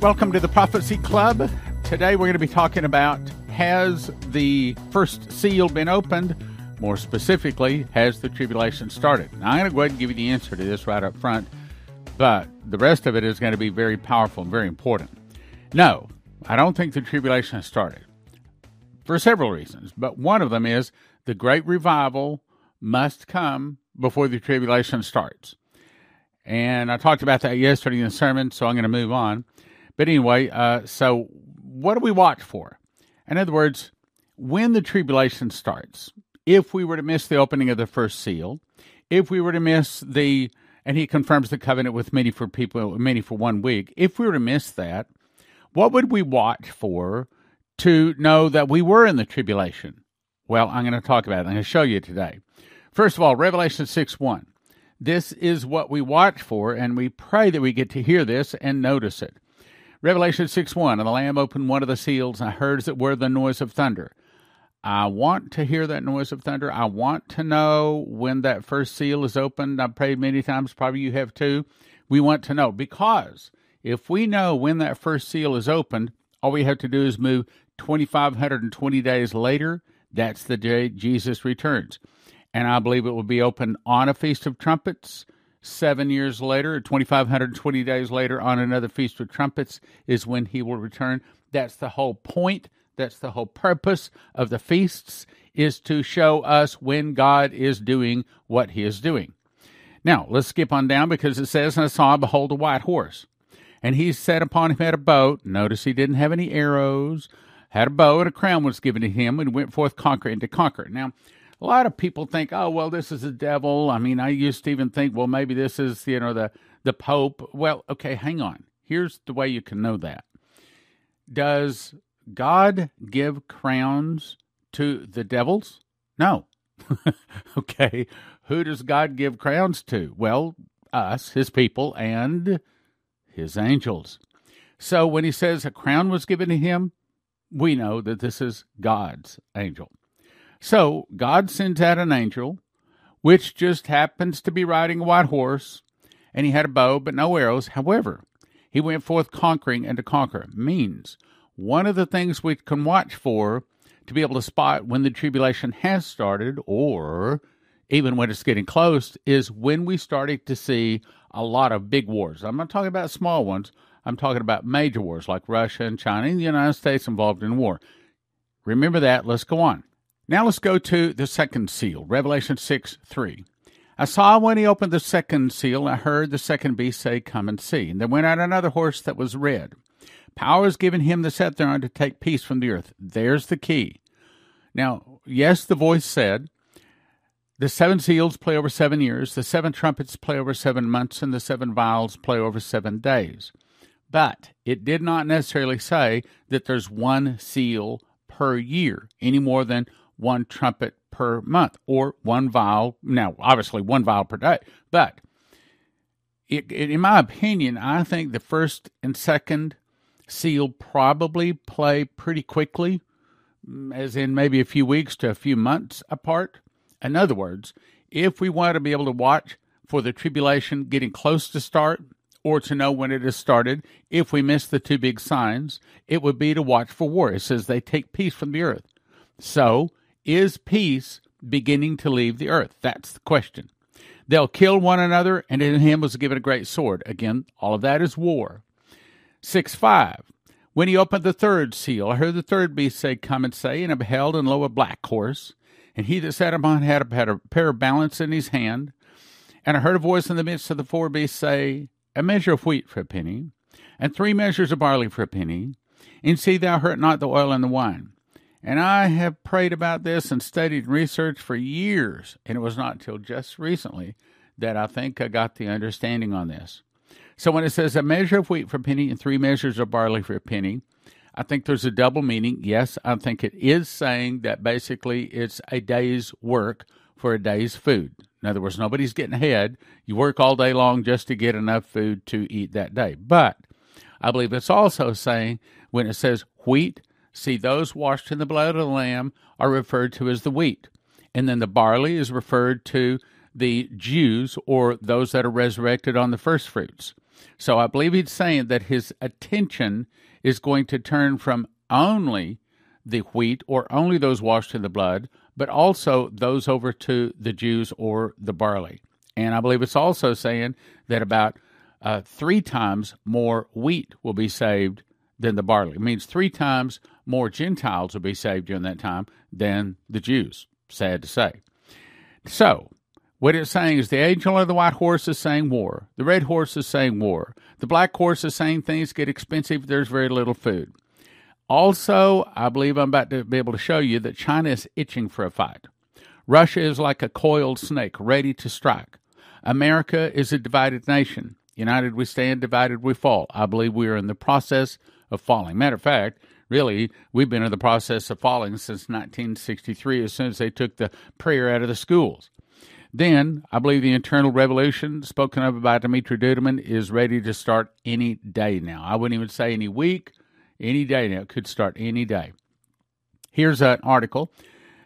Welcome to the Prophecy Club. Today we're going to be talking about has the first seal been opened? More specifically, has the tribulation started? Now, I'm going to go ahead and give you the answer to this right up front, but the rest of it is going to be very powerful and very important. No, I don't think the tribulation has started for several reasons, but one of them is the great revival must come before the tribulation starts. And I talked about that yesterday in the sermon, so I'm going to move on. But anyway, uh, so what do we watch for? In other words, when the tribulation starts, if we were to miss the opening of the first seal, if we were to miss the, and he confirms the covenant with many for people, many for one week, if we were to miss that, what would we watch for to know that we were in the tribulation? Well, I'm going to talk about it. I'm going to show you today. First of all, Revelation 6 1. This is what we watch for, and we pray that we get to hear this and notice it. Revelation 6 1 And the Lamb opened one of the seals, and I heard as it were the noise of thunder. I want to hear that noise of thunder. I want to know when that first seal is opened. I've prayed many times, probably you have too. We want to know because if we know when that first seal is opened, all we have to do is move 2,520 days later. That's the day Jesus returns. And I believe it will be opened on a Feast of Trumpets Seven years later, 2,520 days later, on another Feast of Trumpets, is when he will return. That's the whole point. That's the whole purpose of the feasts, is to show us when God is doing what he is doing. Now, let's skip on down because it says, And I saw, behold, a white horse. And he sat upon him at a boat. Notice he didn't have any arrows, had a bow, and a crown was given to him, and went forth conquer and to conquer. Now, a lot of people think, oh, well, this is the devil. I mean, I used to even think, well, maybe this is, you know, the, the Pope. Well, okay, hang on. Here's the way you can know that. Does God give crowns to the devils? No. okay. Who does God give crowns to? Well, us, his people, and his angels. So when he says a crown was given to him, we know that this is God's angel. So God sends out an angel, which just happens to be riding a white horse, and he had a bow but no arrows. However, he went forth conquering and to conquer. Means one of the things we can watch for to be able to spot when the tribulation has started or even when it's getting close is when we started to see a lot of big wars. I'm not talking about small ones. I'm talking about major wars like Russia and China and the United States involved in war. Remember that. Let's go on. Now let's go to the second seal, Revelation 6 3. I saw when he opened the second seal, I heard the second beast say, Come and see. And there went out another horse that was red. Power is given him to set thereon to take peace from the earth. There's the key. Now, yes, the voice said, the seven seals play over seven years, the seven trumpets play over seven months, and the seven vials play over seven days. But it did not necessarily say that there's one seal per year, any more than one trumpet per month or one vial. Now, obviously, one vial per day. But it, it, in my opinion, I think the first and second seal probably play pretty quickly, as in maybe a few weeks to a few months apart. In other words, if we want to be able to watch for the tribulation getting close to start, or to know when it has started, if we miss the two big signs, it would be to watch for war. It says they take peace from the earth. So is peace beginning to leave the earth? That's the question. They'll kill one another, and in him was given a great sword. Again, all of that is war. 6 5. When he opened the third seal, I heard the third beast say, Come and say, and I beheld, and lo, a black horse. And he that sat upon had a, pair of balance in his hand. And I heard a voice in the midst of the four beasts say, A measure of wheat for a penny, and three measures of barley for a penny, and see thou hurt not the oil and the wine. And I have prayed about this and studied and researched for years, and it was not until just recently that I think I got the understanding on this. So when it says a measure of wheat for a penny and three measures of barley for a penny, I think there's a double meaning. Yes, I think it is saying that basically it's a day's work for a day's food. In other words, nobody's getting ahead. You work all day long just to get enough food to eat that day. But I believe it's also saying when it says wheat See, those washed in the blood of the Lamb are referred to as the wheat. And then the barley is referred to the Jews or those that are resurrected on the first fruits. So I believe he's saying that his attention is going to turn from only the wheat or only those washed in the blood, but also those over to the Jews or the barley. And I believe it's also saying that about uh, three times more wheat will be saved than the barley. It means three times more Gentiles will be saved during that time than the Jews. Sad to say. So, what it's saying is the angel of the white horse is saying war. The red horse is saying war. The black horse is saying things get expensive. There's very little food. Also, I believe I'm about to be able to show you that China is itching for a fight. Russia is like a coiled snake ready to strike. America is a divided nation. United we stand, divided we fall. I believe we are in the process of falling. Matter of fact, really, we've been in the process of falling since 1963 as soon as they took the prayer out of the schools. Then, I believe the internal revolution spoken of by Dimitri Duduman is ready to start any day now. I wouldn't even say any week, any day now. It could start any day. Here's an article.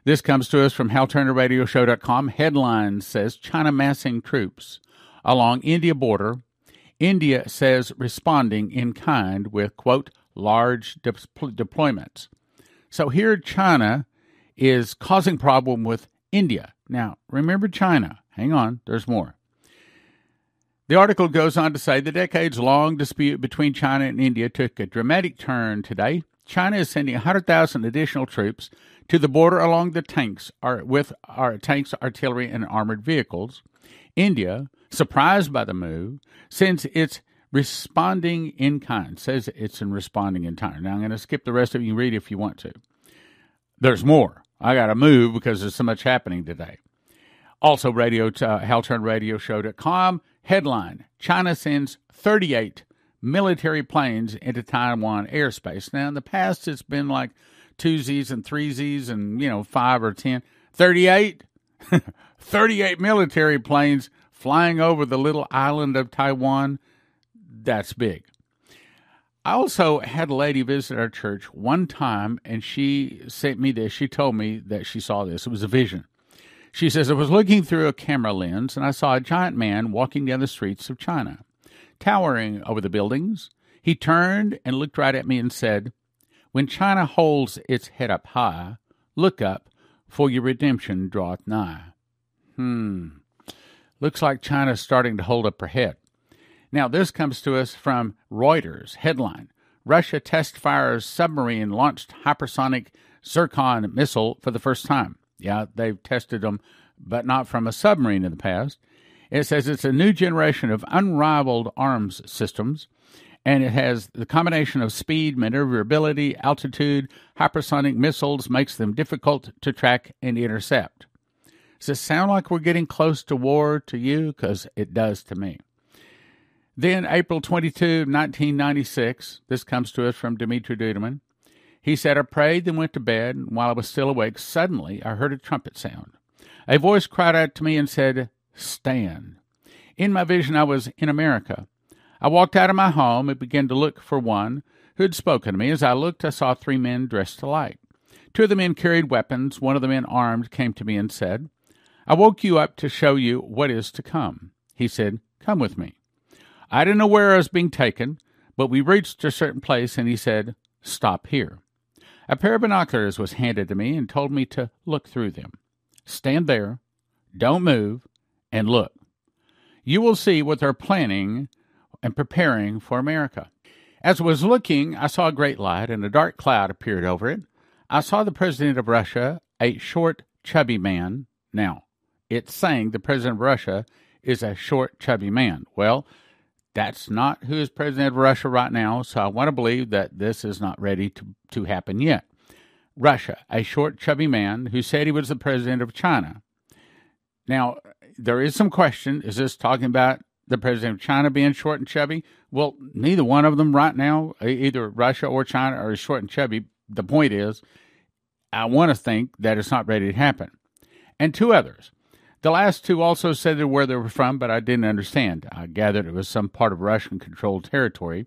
This comes to us from HalTurnerRadioShow.com. Headline says China massing troops along India border. India says responding in kind with, quote, large de- deployments. So here China is causing problem with India. Now, remember China. Hang on, there's more. The article goes on to say the decades long dispute between China and India took a dramatic turn today. China is sending 100,000 additional troops to the border along the tanks with our tanks, artillery, and armored vehicles. India, surprised by the move, since its responding in kind. Says it's in responding in kind. Now I'm going to skip the rest of you. Read if you want to. There's more. I got to move because there's so much happening today. Also, radio uh, HalTurnerRadioShow.com headline: China sends 38 military planes into Taiwan airspace. Now, in the past, it's been like two Zs and three Zs and you know five or ten. 38, 38 military planes flying over the little island of Taiwan that's big. I also had a lady visit our church one time, and she sent me this. She told me that she saw this. It was a vision. She says, I was looking through a camera lens, and I saw a giant man walking down the streets of China, towering over the buildings. He turned and looked right at me and said, When China holds its head up high, look up, for your redemption draweth nigh. Hmm. Looks like China's starting to hold up her head. Now, this comes to us from Reuters headline Russia test fires submarine launched hypersonic Zircon missile for the first time. Yeah, they've tested them, but not from a submarine in the past. It says it's a new generation of unrivaled arms systems, and it has the combination of speed, maneuverability, altitude, hypersonic missiles makes them difficult to track and intercept. Does it sound like we're getting close to war to you? Because it does to me. Then, April 22, 1996, this comes to us from Dimitri Duduman. He said, I prayed, then went to bed, and while I was still awake, suddenly I heard a trumpet sound. A voice cried out to me and said, Stand. In my vision, I was in America. I walked out of my home and began to look for one who had spoken to me. As I looked, I saw three men dressed alike. Two of the men carried weapons. One of the men, armed, came to me and said, I woke you up to show you what is to come. He said, Come with me. I didn't know where I was being taken, but we reached a certain place and he said, Stop here. A pair of binoculars was handed to me and told me to look through them. Stand there, don't move, and look. You will see what they're planning and preparing for America. As I was looking, I saw a great light, and a dark cloud appeared over it. I saw the president of Russia, a short, chubby man. Now, it's saying the president of Russia is a short, chubby man. Well, that's not who is president of Russia right now, so I want to believe that this is not ready to, to happen yet. Russia, a short, chubby man who said he was the president of China. Now, there is some question is this talking about the president of China being short and chubby? Well, neither one of them right now, either Russia or China, are short and chubby. The point is, I want to think that it's not ready to happen. And two others. The last two also said where they were from, but I didn't understand. I gathered it was some part of Russian controlled territory.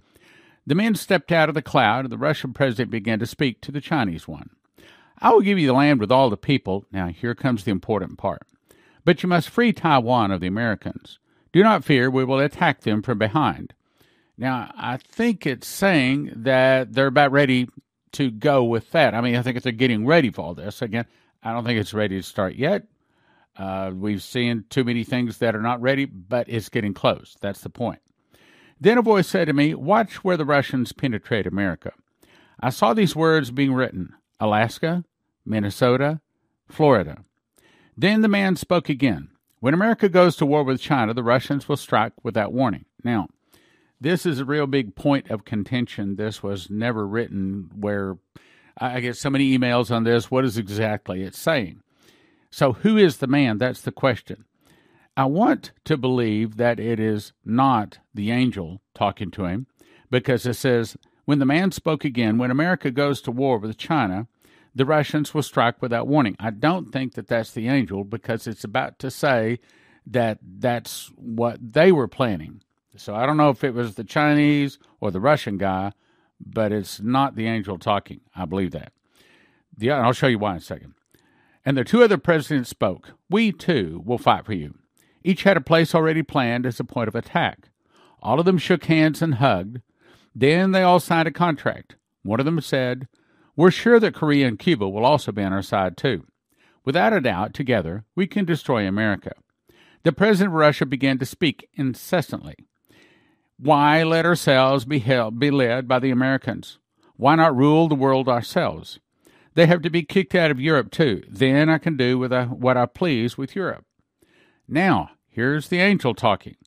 The men stepped out of the cloud, and the Russian president began to speak to the Chinese one. I will give you the land with all the people. Now, here comes the important part. But you must free Taiwan of the Americans. Do not fear, we will attack them from behind. Now, I think it's saying that they're about ready to go with that. I mean, I think they're getting ready for all this, again, I don't think it's ready to start yet. Uh, we've seen too many things that are not ready, but it's getting close. That's the point. Then a voice said to me, Watch where the Russians penetrate America. I saw these words being written Alaska, Minnesota, Florida. Then the man spoke again. When America goes to war with China, the Russians will strike without warning. Now, this is a real big point of contention. This was never written where I get so many emails on this. What is exactly it saying? So, who is the man? That's the question. I want to believe that it is not the angel talking to him because it says, When the man spoke again, when America goes to war with China, the Russians will strike without warning. I don't think that that's the angel because it's about to say that that's what they were planning. So I don't know if it was the Chinese or the Russian guy, but it's not the angel talking. I believe that. The, I'll show you why in a second. And the two other presidents spoke. We too will fight for you. Each had a place already planned as a point of attack. All of them shook hands and hugged. Then they all signed a contract. One of them said, we're sure that Korea and Cuba will also be on our side, too. Without a doubt, together, we can destroy America. The president of Russia began to speak incessantly. Why let ourselves be, held, be led by the Americans? Why not rule the world ourselves? They have to be kicked out of Europe, too. Then I can do with what I please with Europe. Now, here's the angel talking.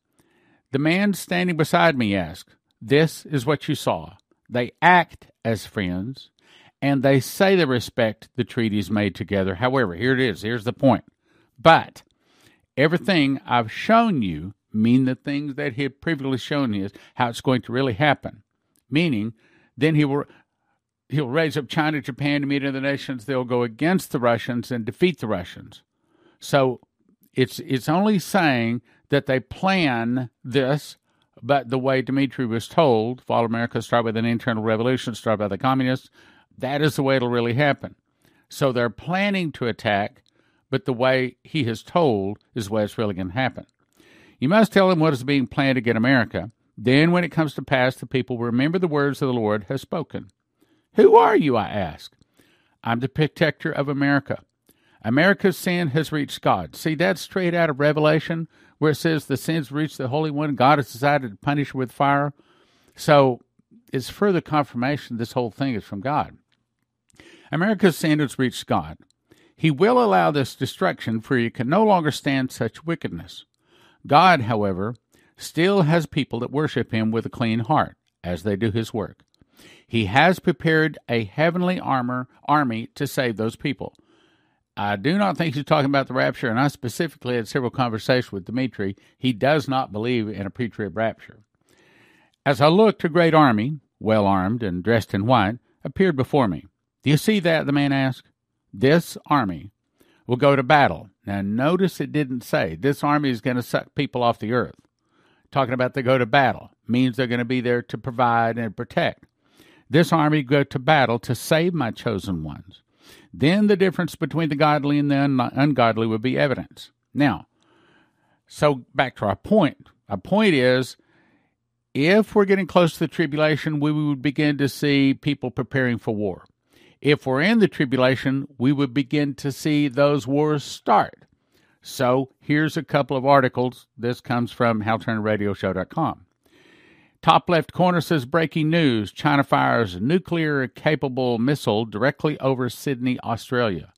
The man standing beside me asked, This is what you saw. They act as friends, and they say they respect the treaties made together. However, here it is. Here's the point. But everything I've shown you mean the things that he had previously shown is how it's going to really happen. Meaning, then he will he'll raise up China, Japan to meet other nations. They'll go against the Russians and defeat the Russians. So it's it's only saying that they plan this, but the way Dmitry was told, "Fall America start with an internal revolution, start by the communists." that is the way it'll really happen. So they're planning to attack, but the way he has told is the way it's really going to happen. You must tell them what is being planned to get America. Then, when it comes to pass, the people will remember the words of the Lord has spoken. Who are you? I ask. I'm the protector of America. America's sin has reached God. See, that's straight out of Revelation, where it says the sins reached the Holy One. God has decided to punish with fire. So it's further confirmation this whole thing is from God. America's standards reach God. He will allow this destruction, for he can no longer stand such wickedness. God, however, still has people that worship him with a clean heart, as they do his work. He has prepared a heavenly armor army to save those people. I do not think he's talking about the rapture, and I specifically had several conversations with Dmitry. He does not believe in a pre-trib rapture. As I looked, a great army, well armed and dressed in white, appeared before me. Do you see that? the man asked. This army will go to battle. Now, notice it didn't say this army is going to suck people off the earth. Talking about they go to battle means they're going to be there to provide and protect. This army go to battle to save my chosen ones. Then the difference between the godly and the ungodly would be evidence. Now, so back to our point. Our point is if we're getting close to the tribulation, we would begin to see people preparing for war. If we're in the tribulation, we would begin to see those wars start. So here's a couple of articles. This comes from HalTurnerRadioShow.com. Top left corner says breaking news China fires nuclear capable missile directly over Sydney, Australia.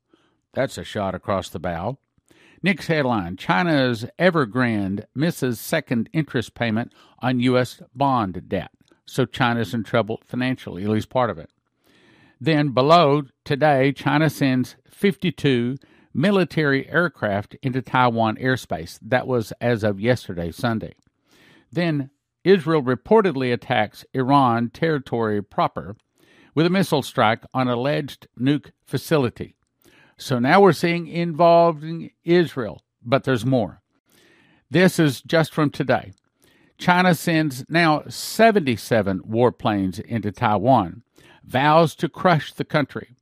That's a shot across the bow. Next headline China's Evergrande misses second interest payment on U.S. bond debt. So China's in trouble financially, at least part of it. Then below, today, China sends 52 military aircraft into Taiwan airspace. That was as of yesterday, Sunday. Then Israel reportedly attacks Iran territory proper with a missile strike on alleged nuke facility. So now we're seeing involving Israel, but there's more. This is just from today. China sends now 77 warplanes into Taiwan vows to crush the country.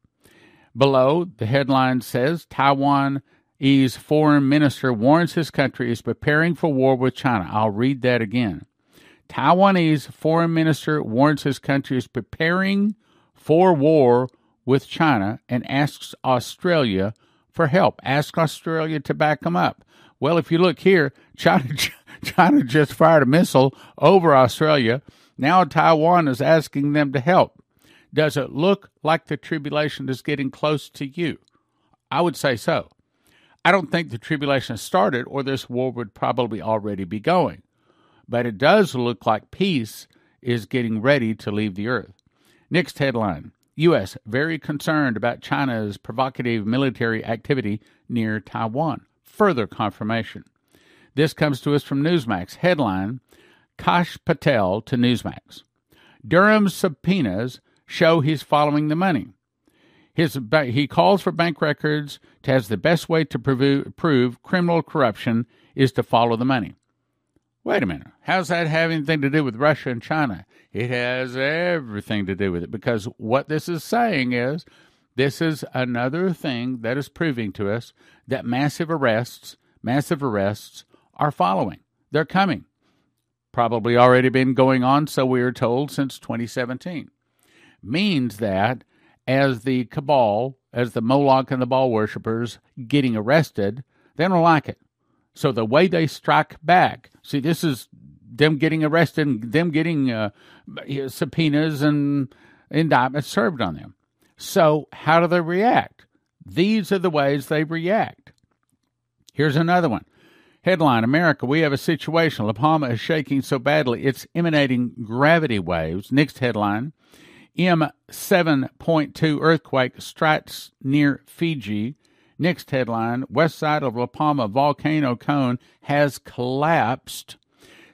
Below, the headline says Taiwanese foreign minister warns his country is preparing for war with China. I'll read that again. Taiwanese foreign minister warns his country is preparing for war with China and asks Australia for help. Ask Australia to back them up. Well, if you look here, China China just fired a missile over Australia. Now Taiwan is asking them to help. Does it look like the tribulation is getting close to you? I would say so. I don't think the tribulation started, or this war would probably already be going. But it does look like peace is getting ready to leave the earth. Next headline U.S. very concerned about China's provocative military activity near Taiwan. Further confirmation. This comes to us from Newsmax. Headline Kash Patel to Newsmax. Durham's subpoenas show he's following the money. His, he calls for bank records as the best way to prove, prove criminal corruption is to follow the money. Wait a minute. How's that have anything to do with Russia and China? It has everything to do with it because what this is saying is this is another thing that is proving to us that massive arrests, massive arrests are following. They're coming. Probably already been going on, so we are told, since 2017 means that as the cabal, as the Moloch and the Baal worshippers getting arrested, they don't like it. So the way they strike back, see, this is them getting arrested and them getting uh, subpoenas and indictments served on them. So how do they react? These are the ways they react. Here's another one. Headline America, we have a situation. La Palma is shaking so badly it's emanating gravity waves. Next headline M7.2 earthquake strikes near Fiji. Next headline West side of La Palma volcano cone has collapsed.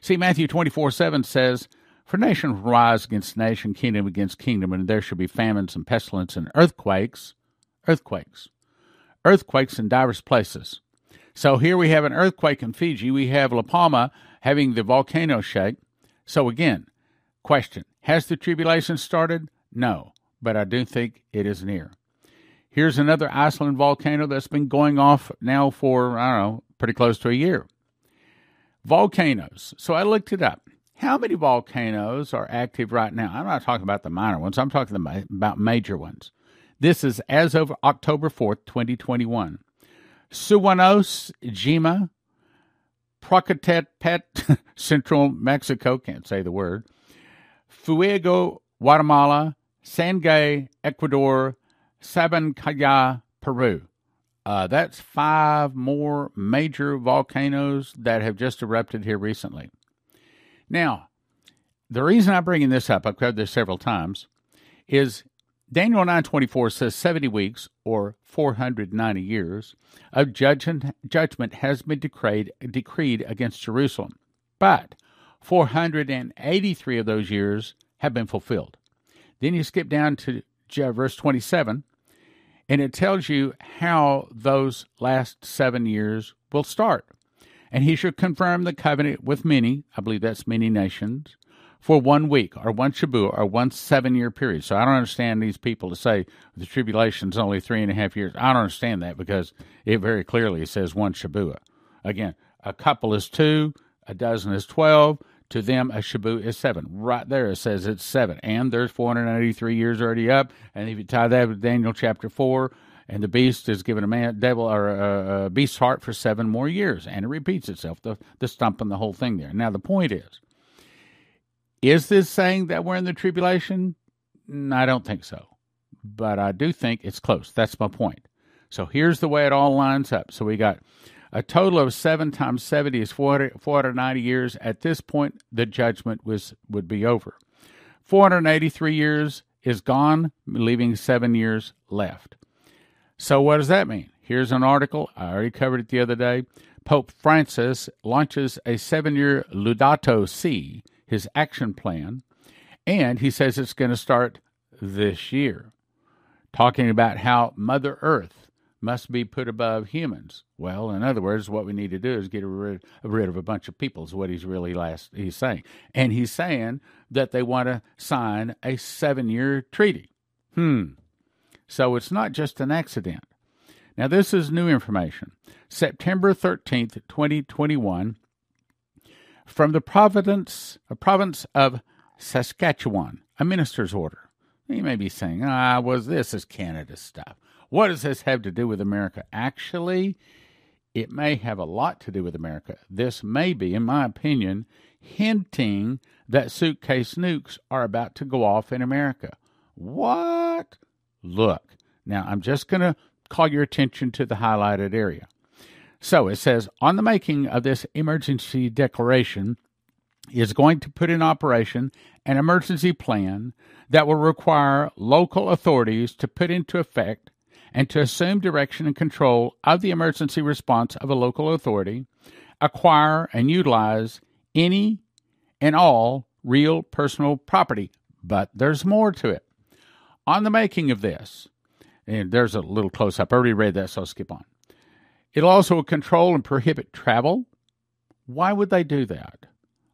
See, Matthew 24 7 says, For nation will rise against nation, kingdom against kingdom, and there shall be famines and pestilence and earthquakes. Earthquakes. Earthquakes in diverse places. So here we have an earthquake in Fiji. We have La Palma having the volcano shake. So again, question Has the tribulation started? No, but I do think it is near. Here's another Iceland volcano that's been going off now for, I don't know, pretty close to a year. Volcanoes. So I looked it up. How many volcanoes are active right now? I'm not talking about the minor ones, I'm talking about major ones. This is as of October 4th, 2021. Suwanos, Jima, Procatepet, Central Mexico, can't say the word, Fuego, Guatemala, Sangay, Ecuador, Sabancaya, Peru. Uh, that's five more major volcanoes that have just erupted here recently. Now, the reason I'm bringing this up, I've covered this several times, is Daniel 9:24 says 70 weeks or 490 years of judgment judgment has been decreed decreed against Jerusalem. But 483 of those years have been fulfilled. Then you skip down to verse 27, and it tells you how those last seven years will start. And he shall confirm the covenant with many, I believe that's many nations, for one week or one Shabu or one seven year period. So I don't understand these people to say the tribulation is only three and a half years. I don't understand that because it very clearly says one Shabua. Again, a couple is two, a dozen is twelve, to them, a shabu is seven. Right there, it says it's seven. And there's 483 years already up. And if you tie that with Daniel chapter 4, and the beast is given a man, devil, or a, a beast's heart for seven more years. And it repeats itself, the, the stump and the whole thing there. Now, the point is, is this saying that we're in the tribulation? I don't think so. But I do think it's close. That's my point. So here's the way it all lines up. So we got a total of seven times 70 is 400, 490 years. At this point, the judgment was would be over. 483 years is gone, leaving seven years left. So, what does that mean? Here's an article. I already covered it the other day. Pope Francis launches a seven year Laudato Si, his action plan, and he says it's going to start this year, talking about how Mother Earth must be put above humans. Well, in other words, what we need to do is get rid, rid of a bunch of people. Is what he's really last he's saying, and he's saying that they want to sign a seven-year treaty. Hmm. So it's not just an accident. Now this is new information. September thirteenth, twenty twenty-one. from the province, a province of Saskatchewan, a minister's order. You may be saying, ah, was this is Canada stuff. What does this have to do with America? Actually, it may have a lot to do with America. This may be, in my opinion, hinting that suitcase nukes are about to go off in America. What? Look, now I'm just going to call your attention to the highlighted area. So it says on the making of this emergency declaration is going to put in operation an emergency plan that will require local authorities to put into effect and to assume direction and control of the emergency response of a local authority, acquire and utilize any and all real personal property. But there's more to it. On the making of this, and there's a little close up. I already read that, so I'll skip on. It'll also control and prohibit travel. Why would they do that?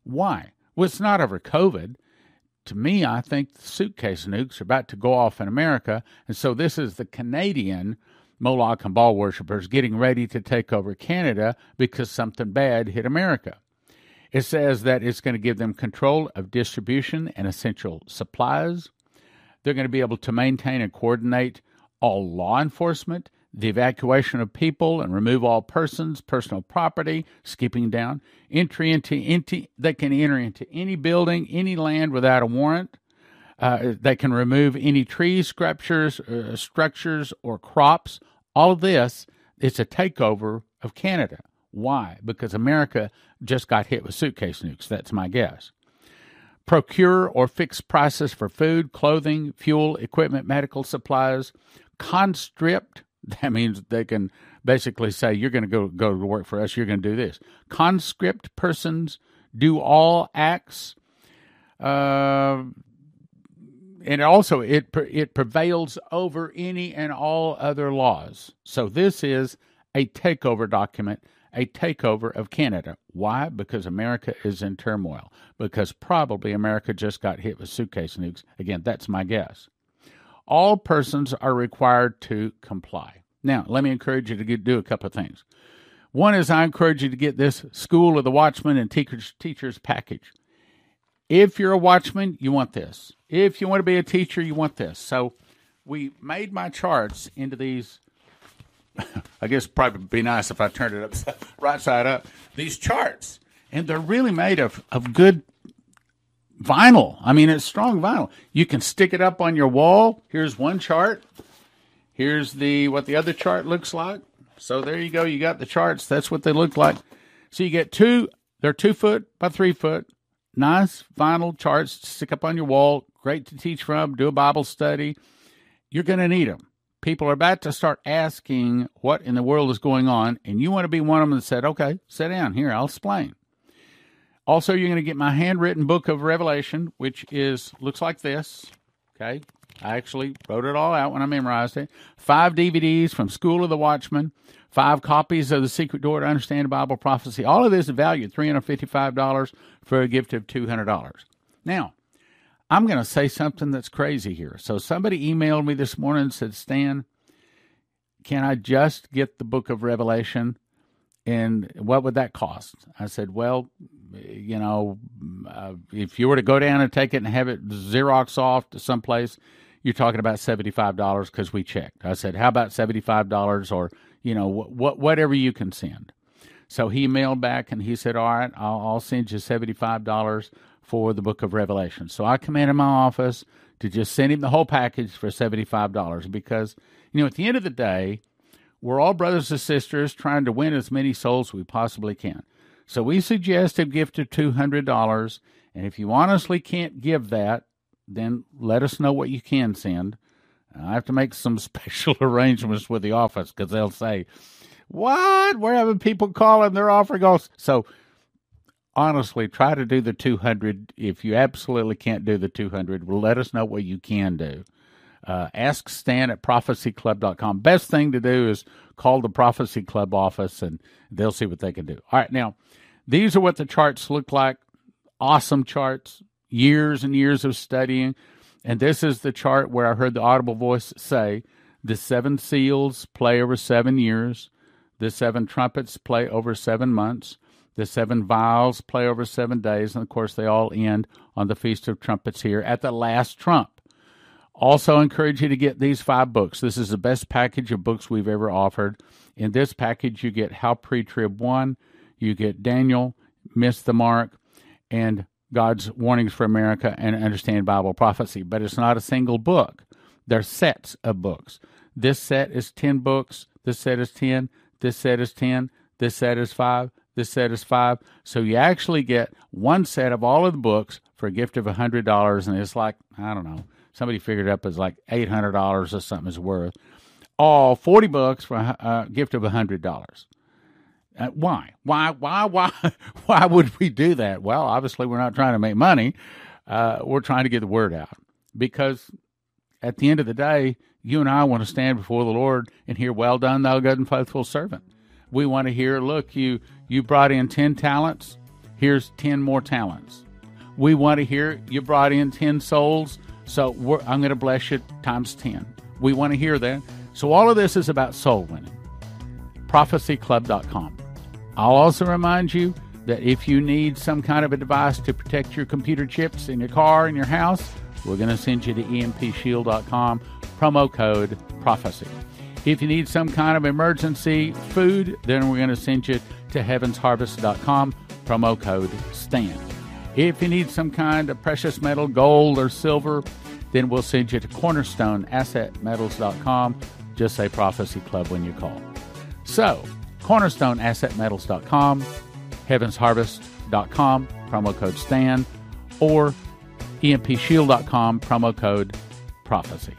Why? Well, it's not over COVID. To me, I think the suitcase nukes are about to go off in America, and so this is the Canadian Moloch and Baal worshippers getting ready to take over Canada because something bad hit America. It says that it's going to give them control of distribution and essential supplies. They're going to be able to maintain and coordinate all law enforcement, the evacuation of people and remove all persons, personal property, skipping down, entry into, into they can enter into any building, any land without a warrant. Uh, they can remove any trees, structures, uh, structures, or crops. All of this, it's a takeover of Canada. Why? Because America just got hit with suitcase nukes. That's my guess. Procure or fix prices for food, clothing, fuel, equipment, medical supplies. Conscript, that means they can basically say, you're going to go, go to work for us, you're going to do this. Conscript persons do all acts. Uh, and also it it prevails over any and all other laws. So this is a takeover document a takeover of Canada. Why? Because America is in turmoil. Because probably America just got hit with suitcase nukes. Again, that's my guess. All persons are required to comply. Now, let me encourage you to get, do a couple of things. One is I encourage you to get this School of the Watchman and Teachers, teachers package. If you're a watchman, you want this. If you want to be a teacher, you want this. So we made my charts into these I guess probably be nice if I turned it up right side up. These charts, and they're really made of of good vinyl. I mean, it's strong vinyl. You can stick it up on your wall. Here's one chart. Here's the what the other chart looks like. So there you go. You got the charts. That's what they look like. So you get two. They're two foot by three foot. Nice vinyl charts to stick up on your wall. Great to teach from. Do a Bible study. You're going to need them people are about to start asking what in the world is going on, and you want to be one of them that said, okay, sit down here, I'll explain. Also, you're going to get my handwritten book of Revelation, which is looks like this. Okay, I actually wrote it all out when I memorized it. Five DVDs from School of the Watchman, five copies of The Secret Door to Understand Bible Prophecy. All of this is valued $355 for a gift of $200. Now, I'm going to say something that's crazy here. So somebody emailed me this morning and said, Stan, can I just get the book of Revelation? And what would that cost? I said, well, you know, uh, if you were to go down and take it and have it Xerox off to someplace, you're talking about $75 because we checked. I said, how about $75 or, you know, wh- whatever you can send. So he mailed back and he said, all right, I'll, I'll send you $75 for the book of Revelation. So I commanded my office to just send him the whole package for $75 because, you know, at the end of the day, we're all brothers and sisters trying to win as many souls as we possibly can. So we suggest a gift of $200. And if you honestly can't give that, then let us know what you can send. I have to make some special arrangements with the office because they'll say, What? We're having people call and they're offering us. So honestly, try to do the 200. If you absolutely can't do the 200, well, let us know what you can do. Uh, ask Stan at prophecyclub.com. Best thing to do is call the Prophecy Club office and they'll see what they can do. All right, now, these are what the charts look like. Awesome charts, years and years of studying. And this is the chart where I heard the audible voice say the seven seals play over seven years, the seven trumpets play over seven months, The seven vials play over seven days, and of course, they all end on the Feast of Trumpets here at the last trump. Also, encourage you to get these five books. This is the best package of books we've ever offered. In this package, you get How Pre Trib 1, you get Daniel, Miss the Mark, and God's Warnings for America and Understand Bible Prophecy. But it's not a single book, they're sets of books. This set is 10 books, this set is 10, this set is 10, this set is 5, this set is 5. So you actually get one set of all of the books for a gift of $100, and it's like, I don't know, somebody figured it up as like $800 or something is worth. All 40 bucks for a gift of $100. Uh, why? Why? Why? Why? Why would we do that? Well, obviously, we're not trying to make money. Uh, we're trying to get the word out because at the end of the day, you and I want to stand before the Lord and hear, "Well done, thou good and faithful servant." We want to hear, "Look, you you brought in ten talents. Here's ten more talents." We want to hear, "You brought in ten souls, so I'm going to bless you times 10. We want to hear that. So all of this is about soul winning. ProphecyClub.com. I'll also remind you that if you need some kind of a device to protect your computer chips in your car in your house, we're going to send you to empshield.com, promo code prophecy. If you need some kind of emergency food, then we're going to send you to heavensharvest.com, promo code STAND. If you need some kind of precious metal, gold or silver, then we'll send you to cornerstoneassetmetals.com. Just say Prophecy Club when you call. So, cornerstoneassetmetals.com, heavensharvest.com, promo code STAN, or empshield.com, promo code prophecy.